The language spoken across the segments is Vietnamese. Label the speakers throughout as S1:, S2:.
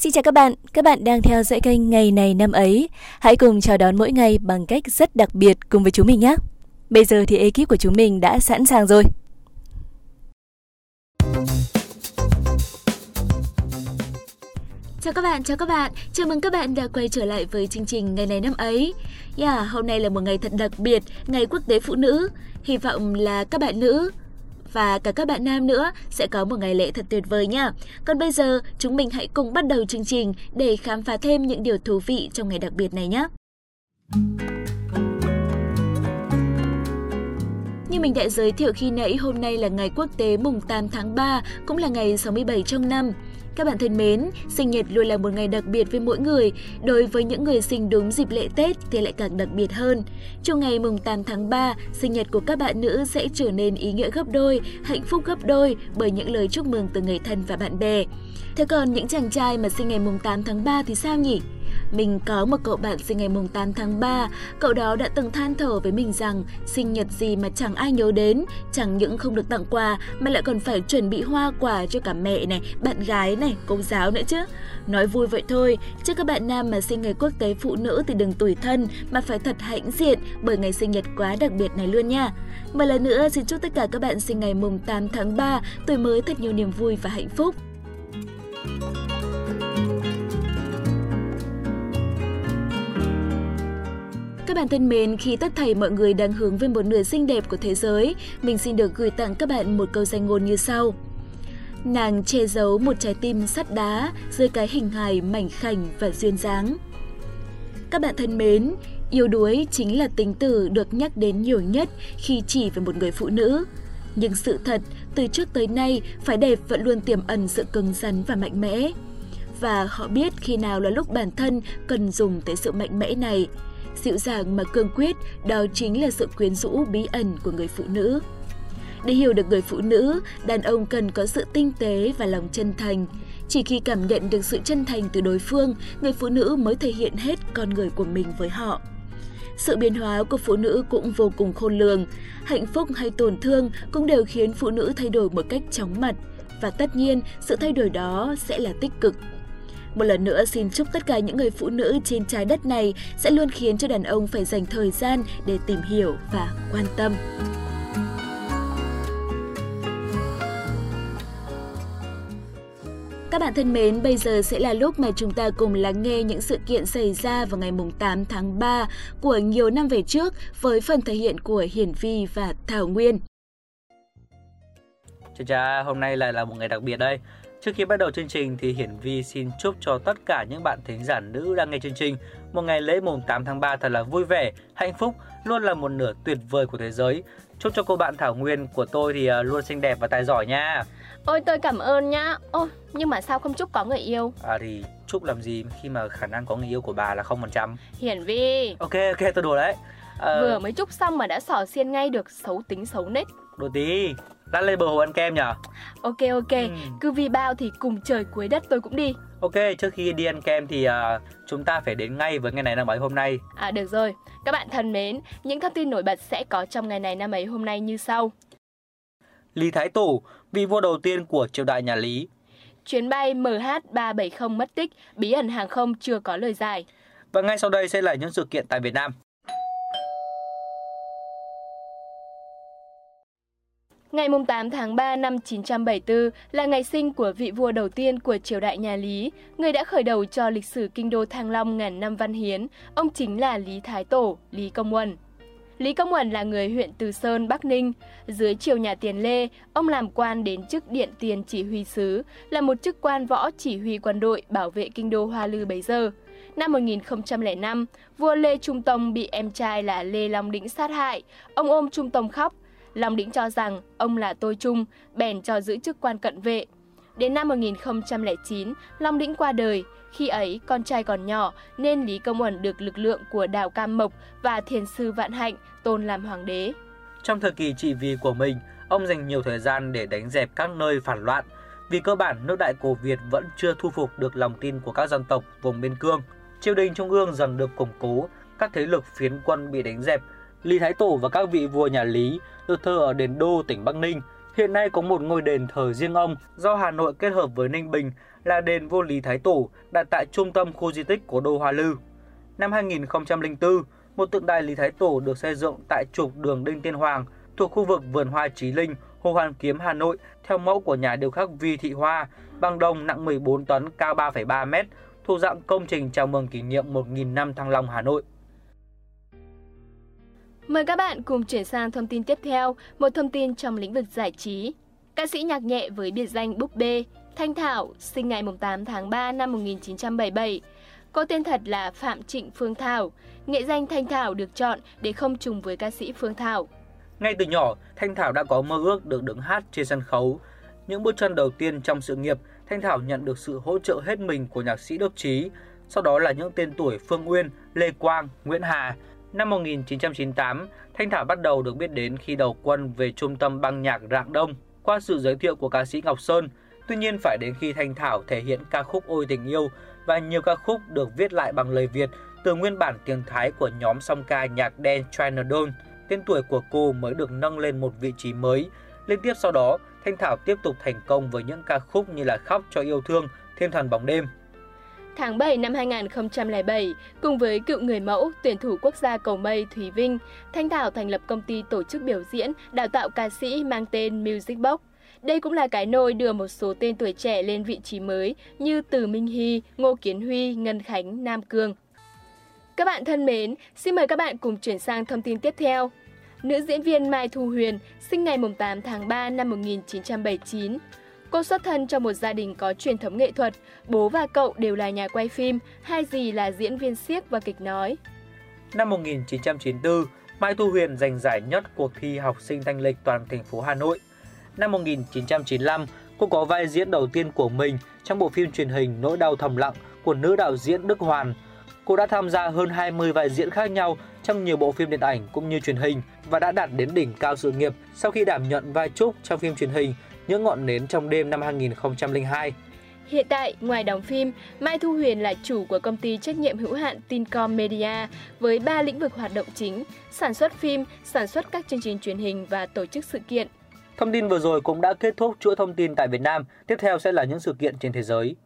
S1: Xin chào các bạn, các bạn đang theo dõi kênh Ngày này năm ấy. Hãy cùng chào đón mỗi ngày bằng cách rất đặc biệt cùng với chúng mình nhé. Bây giờ thì ekip của chúng mình đã sẵn sàng rồi.
S2: Chào các bạn, chào các bạn. Chào mừng các bạn đã quay trở lại với chương trình Ngày này năm ấy. Yeah, hôm nay là một ngày thật đặc biệt, Ngày Quốc tế Phụ nữ. Hy vọng là các bạn nữ và cả các bạn nam nữa sẽ có một ngày lễ thật tuyệt vời nha. Còn bây giờ, chúng mình hãy cùng bắt đầu chương trình để khám phá thêm những điều thú vị trong ngày đặc biệt này nhé. Như mình đã giới thiệu khi nãy, hôm nay là ngày quốc tế mùng 8 tháng 3, cũng là ngày 67 trong năm. Các bạn thân mến, sinh nhật luôn là một ngày đặc biệt với mỗi người. Đối với những người sinh đúng dịp lễ Tết thì lại càng đặc biệt hơn. Trong ngày mùng 8 tháng 3, sinh nhật của các bạn nữ sẽ trở nên ý nghĩa gấp đôi, hạnh phúc gấp đôi bởi những lời chúc mừng từ người thân và bạn bè. Thế còn những chàng trai mà sinh ngày mùng 8 tháng 3 thì sao nhỉ? Mình có một cậu bạn sinh ngày mùng 8 tháng 3, cậu đó đã từng than thở với mình rằng sinh nhật gì mà chẳng ai nhớ đến, chẳng những không được tặng quà mà lại còn phải chuẩn bị hoa quả cho cả mẹ này, bạn gái này, cô giáo nữa chứ. Nói vui vậy thôi, chứ các bạn nam mà sinh ngày quốc tế phụ nữ thì đừng tủi thân mà phải thật hãnh diện bởi ngày sinh nhật quá đặc biệt này luôn nha. Một lần nữa xin chúc tất cả các bạn sinh ngày mùng 8 tháng 3 tuổi mới thật nhiều niềm vui và hạnh phúc. Các bạn thân mến, khi tất thảy mọi người đang hướng về một nửa xinh đẹp của thế giới, mình xin được gửi tặng các bạn một câu danh ngôn như sau. Nàng che giấu một trái tim sắt đá dưới cái hình hài mảnh khảnh và duyên dáng. Các bạn thân mến, yêu đuối chính là tính từ được nhắc đến nhiều nhất khi chỉ về một người phụ nữ. Nhưng sự thật, từ trước tới nay, phải đẹp vẫn luôn tiềm ẩn sự cứng rắn và mạnh mẽ. Và họ biết khi nào là lúc bản thân cần dùng tới sự mạnh mẽ này – dịu dàng mà cương quyết, đó chính là sự quyến rũ bí ẩn của người phụ nữ. Để hiểu được người phụ nữ, đàn ông cần có sự tinh tế và lòng chân thành. Chỉ khi cảm nhận được sự chân thành từ đối phương, người phụ nữ mới thể hiện hết con người của mình với họ. Sự biến hóa của phụ nữ cũng vô cùng khôn lường. Hạnh phúc hay tổn thương cũng đều khiến phụ nữ thay đổi một cách chóng mặt. Và tất nhiên, sự thay đổi đó sẽ là tích cực một lần nữa xin chúc tất cả những người phụ nữ trên trái đất này sẽ luôn khiến cho đàn ông phải dành thời gian để tìm hiểu và quan tâm. Các bạn thân mến, bây giờ sẽ là lúc mà chúng ta cùng lắng nghe những sự kiện xảy ra vào ngày 8 tháng 3 của nhiều năm về trước với phần thể hiện của Hiển Vi và Thảo Nguyên.
S3: Chào cha, hôm nay lại là một ngày đặc biệt đây. Trước khi bắt đầu chương trình thì Hiển Vi xin chúc cho tất cả những bạn thính giả nữ đang nghe chương trình một ngày lễ mùng 8 tháng 3 thật là vui vẻ, hạnh phúc, luôn là một nửa tuyệt vời của thế giới. Chúc cho cô bạn Thảo Nguyên của tôi thì à, luôn xinh đẹp và tài giỏi nha.
S4: Ôi tôi cảm ơn nhá. Ôi nhưng mà sao không chúc có người yêu?
S3: À thì chúc làm gì khi mà khả năng có người yêu của bà là không phần trăm.
S4: Hiển Vi.
S3: Ok ok tôi đùa đấy.
S4: À... Vừa mới chúc xong mà đã xỏ xiên ngay được xấu tính xấu nết.
S3: Đồ tí Lát lên bờ hồ ăn kem nhở?
S4: Ok ok, ừ. cứ vì bao thì cùng trời cuối đất tôi cũng đi.
S3: Ok, trước khi đi ăn kem thì uh, chúng ta phải đến ngay với ngày này năm ấy hôm nay.
S4: À được rồi, các bạn thân mến, những thông tin nổi bật sẽ có trong ngày này năm ấy hôm nay như sau.
S3: Lý Thái Tổ, vị vua đầu tiên của triều đại nhà Lý.
S4: Chuyến bay MH370 mất tích, bí ẩn hàng không chưa có lời giải.
S3: Và ngay sau đây sẽ là những sự kiện tại Việt Nam.
S4: Ngày 8 tháng 3 năm 974 là ngày sinh của vị vua đầu tiên của triều đại nhà Lý, người đã khởi đầu cho lịch sử kinh đô Thăng Long ngàn năm văn hiến. Ông chính là Lý Thái Tổ, Lý Công Uẩn. Lý Công Uẩn là người huyện Từ Sơn, Bắc Ninh. Dưới triều nhà Tiền Lê, ông làm quan đến chức Điện Tiền Chỉ huy sứ, là một chức quan võ chỉ huy quân đội bảo vệ kinh đô Hoa Lư bấy giờ. Năm 1005, vua Lê Trung Tông bị em trai là Lê Long Đĩnh sát hại. Ông ôm Trung Tông khóc, Long Đĩnh cho rằng ông là tôi trung, bèn cho giữ chức quan cận vệ. Đến năm 1009, Long Đĩnh qua đời. Khi ấy, con trai còn nhỏ nên Lý Công Uẩn được lực lượng của đào Cam Mộc và thiền sư Vạn Hạnh tôn làm hoàng đế.
S3: Trong thời kỳ trị vì của mình, ông dành nhiều thời gian để đánh dẹp các nơi phản loạn. Vì cơ bản, nước Đại Cổ Việt vẫn chưa thu phục được lòng tin của các dân tộc vùng biên cương. Triều đình trung ương dần được củng cố, các thế lực phiến quân bị đánh dẹp. Lý Thái Tổ và các vị vua nhà Lý được thờ ở đền Đô, tỉnh Bắc Ninh. Hiện nay có một ngôi đền thờ riêng ông do Hà Nội kết hợp với Ninh Bình là đền Vô Lý Thái Tổ đặt tại trung tâm khu di tích của Đô Hoa Lư. Năm 2004, một tượng đài Lý Thái Tổ được xây dựng tại trục đường Đinh Tiên Hoàng thuộc khu vực vườn hoa Chí Linh, Hồ Hoàn Kiếm, Hà Nội theo mẫu của nhà điêu khắc Vi Thị Hoa, bằng đồng nặng 14 tấn, cao 3,3 m, thuộc dạng công trình chào mừng kỷ niệm 1.000 năm Thăng Long Hà Nội.
S4: Mời các bạn cùng chuyển sang thông tin tiếp theo, một thông tin trong lĩnh vực giải trí. Ca sĩ nhạc nhẹ với biệt danh Búp Bê, Thanh Thảo, sinh ngày 8 tháng 3 năm 1977. Cô tên thật là Phạm Trịnh Phương Thảo. Nghệ danh Thanh Thảo được chọn để không trùng với ca sĩ Phương Thảo.
S3: Ngay từ nhỏ, Thanh Thảo đã có mơ ước được đứng hát trên sân khấu. Những bước chân đầu tiên trong sự nghiệp, Thanh Thảo nhận được sự hỗ trợ hết mình của nhạc sĩ Đức Trí, sau đó là những tên tuổi Phương Uyên, Lê Quang, Nguyễn Hà. Năm 1998, Thanh Thảo bắt đầu được biết đến khi đầu quân về trung tâm băng nhạc Rạng Đông qua sự giới thiệu của ca sĩ Ngọc Sơn. Tuy nhiên phải đến khi Thanh Thảo thể hiện ca khúc Ôi tình yêu và nhiều ca khúc được viết lại bằng lời Việt từ nguyên bản tiếng Thái của nhóm song ca nhạc đen China tên tuổi của cô mới được nâng lên một vị trí mới. Liên tiếp sau đó, Thanh Thảo tiếp tục thành công với những ca khúc như là Khóc cho yêu thương, Thiên thần bóng đêm.
S4: Tháng 7 năm 2007, cùng với cựu người mẫu, tuyển thủ quốc gia cầu mây Thúy Vinh, Thanh Thảo thành lập công ty tổ chức biểu diễn, đào tạo ca sĩ mang tên Music Box. Đây cũng là cái nôi đưa một số tên tuổi trẻ lên vị trí mới như Từ Minh Hy, Ngô Kiến Huy, Ngân Khánh, Nam Cương. Các bạn thân mến, xin mời các bạn cùng chuyển sang thông tin tiếp theo. Nữ diễn viên Mai Thu Huyền, sinh ngày 8 tháng 3 năm 1979. Cô xuất thân trong một gia đình có truyền thống nghệ thuật, bố và cậu đều là nhà quay phim, hai dì là diễn viên siếc và kịch nói.
S3: Năm 1994, Mai Thu Huyền giành giải nhất cuộc thi học sinh thanh lịch toàn thành phố Hà Nội. Năm 1995, cô có vai diễn đầu tiên của mình trong bộ phim truyền hình Nỗi đau thầm lặng của nữ đạo diễn Đức Hoàn. Cô đã tham gia hơn 20 vai diễn khác nhau trong nhiều bộ phim điện ảnh cũng như truyền hình và đã đạt đến đỉnh cao sự nghiệp sau khi đảm nhận vai Trúc trong phim truyền hình những ngọn nến trong đêm năm 2002.
S4: Hiện tại, ngoài đóng phim, Mai Thu Huyền là chủ của công ty trách nhiệm hữu hạn Tincom Media với 3 lĩnh vực hoạt động chính, sản xuất phim, sản xuất các chương trình truyền hình và tổ chức sự kiện.
S3: Thông tin vừa rồi cũng đã kết thúc chuỗi thông tin tại Việt Nam. Tiếp theo sẽ là những sự kiện trên thế giới.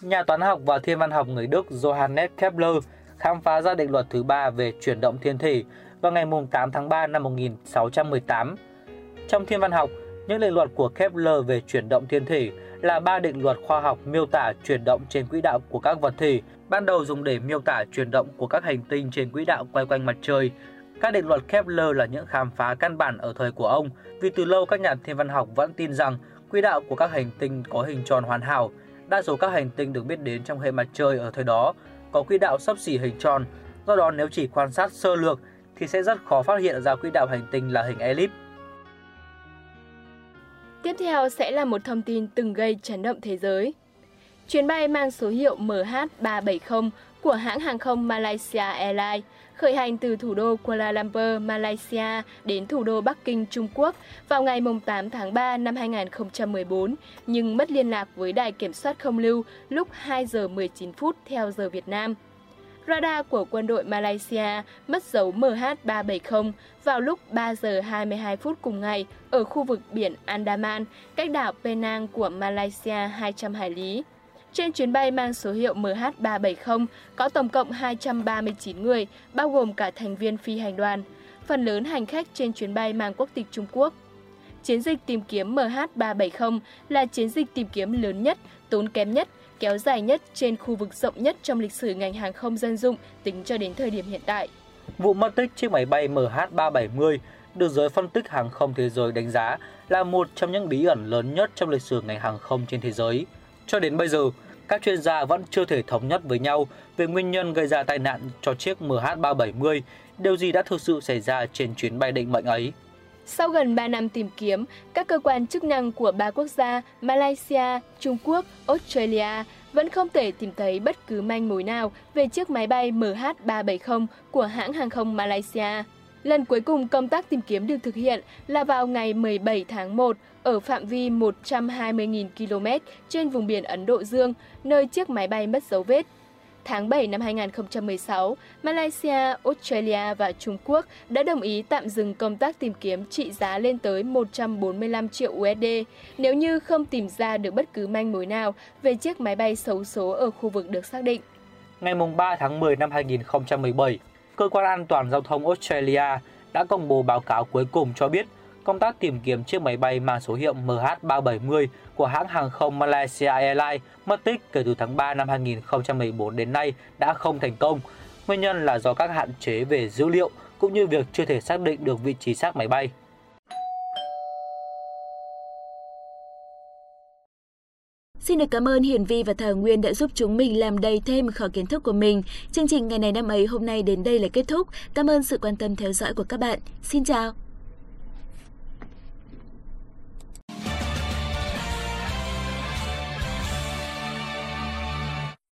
S3: Nhà toán học và thiên văn học người Đức Johannes Kepler khám phá ra định luật thứ ba về chuyển động thiên thể vào ngày 8 tháng 3 năm 1618. Trong thiên văn học, những định luật của Kepler về chuyển động thiên thể là ba định luật khoa học miêu tả chuyển động trên quỹ đạo của các vật thể, ban đầu dùng để miêu tả chuyển động của các hành tinh trên quỹ đạo quay quanh mặt trời. Các định luật Kepler là những khám phá căn bản ở thời của ông, vì từ lâu các nhà thiên văn học vẫn tin rằng quỹ đạo của các hành tinh có hình tròn hoàn hảo. Đa số các hành tinh được biết đến trong hệ mặt trời ở thời đó có quỹ đạo sấp xỉ hình tròn, do đó nếu chỉ quan sát sơ lược thì sẽ rất khó phát hiện ra quỹ đạo hành tinh là hình elip.
S4: Tiếp theo sẽ là một thông tin từng gây chấn động thế giới. Chuyến bay mang số hiệu MH370 của hãng hàng không Malaysia Airlines khởi hành từ thủ đô Kuala Lumpur, Malaysia đến thủ đô Bắc Kinh, Trung Quốc vào ngày 8 tháng 3 năm 2014, nhưng mất liên lạc với đài kiểm soát không lưu lúc 2 giờ 19 phút theo giờ Việt Nam. Radar của quân đội Malaysia mất dấu MH370 vào lúc 3 giờ 22 phút cùng ngày ở khu vực biển Andaman, cách đảo Penang của Malaysia 200 hải lý. Trên chuyến bay mang số hiệu MH370 có tổng cộng 239 người, bao gồm cả thành viên phi hành đoàn. Phần lớn hành khách trên chuyến bay mang quốc tịch Trung Quốc. Chiến dịch tìm kiếm MH370 là chiến dịch tìm kiếm lớn nhất, tốn kém nhất, kéo dài nhất trên khu vực rộng nhất trong lịch sử ngành hàng không dân dụng tính cho đến thời điểm hiện tại.
S3: Vụ mất tích chiếc máy bay MH370 được giới phân tích hàng không thế giới đánh giá là một trong những bí ẩn lớn nhất trong lịch sử ngành hàng không trên thế giới. Cho đến bây giờ, các chuyên gia vẫn chưa thể thống nhất với nhau về nguyên nhân gây ra tai nạn cho chiếc MH370, điều gì đã thực sự xảy ra trên chuyến bay định mệnh ấy.
S4: Sau gần 3 năm tìm kiếm, các cơ quan chức năng của ba quốc gia Malaysia, Trung Quốc, Australia vẫn không thể tìm thấy bất cứ manh mối nào về chiếc máy bay MH370 của hãng hàng không Malaysia. Lần cuối cùng công tác tìm kiếm được thực hiện là vào ngày 17 tháng 1 ở phạm vi 120.000 km trên vùng biển Ấn Độ Dương, nơi chiếc máy bay mất dấu vết. Tháng 7 năm 2016, Malaysia, Australia và Trung Quốc đã đồng ý tạm dừng công tác tìm kiếm trị giá lên tới 145 triệu USD nếu như không tìm ra được bất cứ manh mối nào về chiếc máy bay xấu số ở khu vực được xác định.
S3: Ngày 3 tháng 10 năm 2017, Cơ quan An toàn Giao thông Australia đã công bố báo cáo cuối cùng cho biết công tác tìm kiếm chiếc máy bay mang số hiệu MH370 của hãng hàng không Malaysia Airlines mất tích kể từ tháng 3 năm 2014 đến nay đã không thành công. Nguyên nhân là do các hạn chế về dữ liệu cũng như việc chưa thể xác định được vị trí xác máy bay.
S2: Xin được cảm ơn Hiền Vi và Thảo Nguyên đã giúp chúng mình làm đầy thêm kho kiến thức của mình. Chương trình ngày này năm ấy hôm nay đến đây là kết thúc. Cảm ơn sự quan tâm theo dõi của các bạn. Xin chào!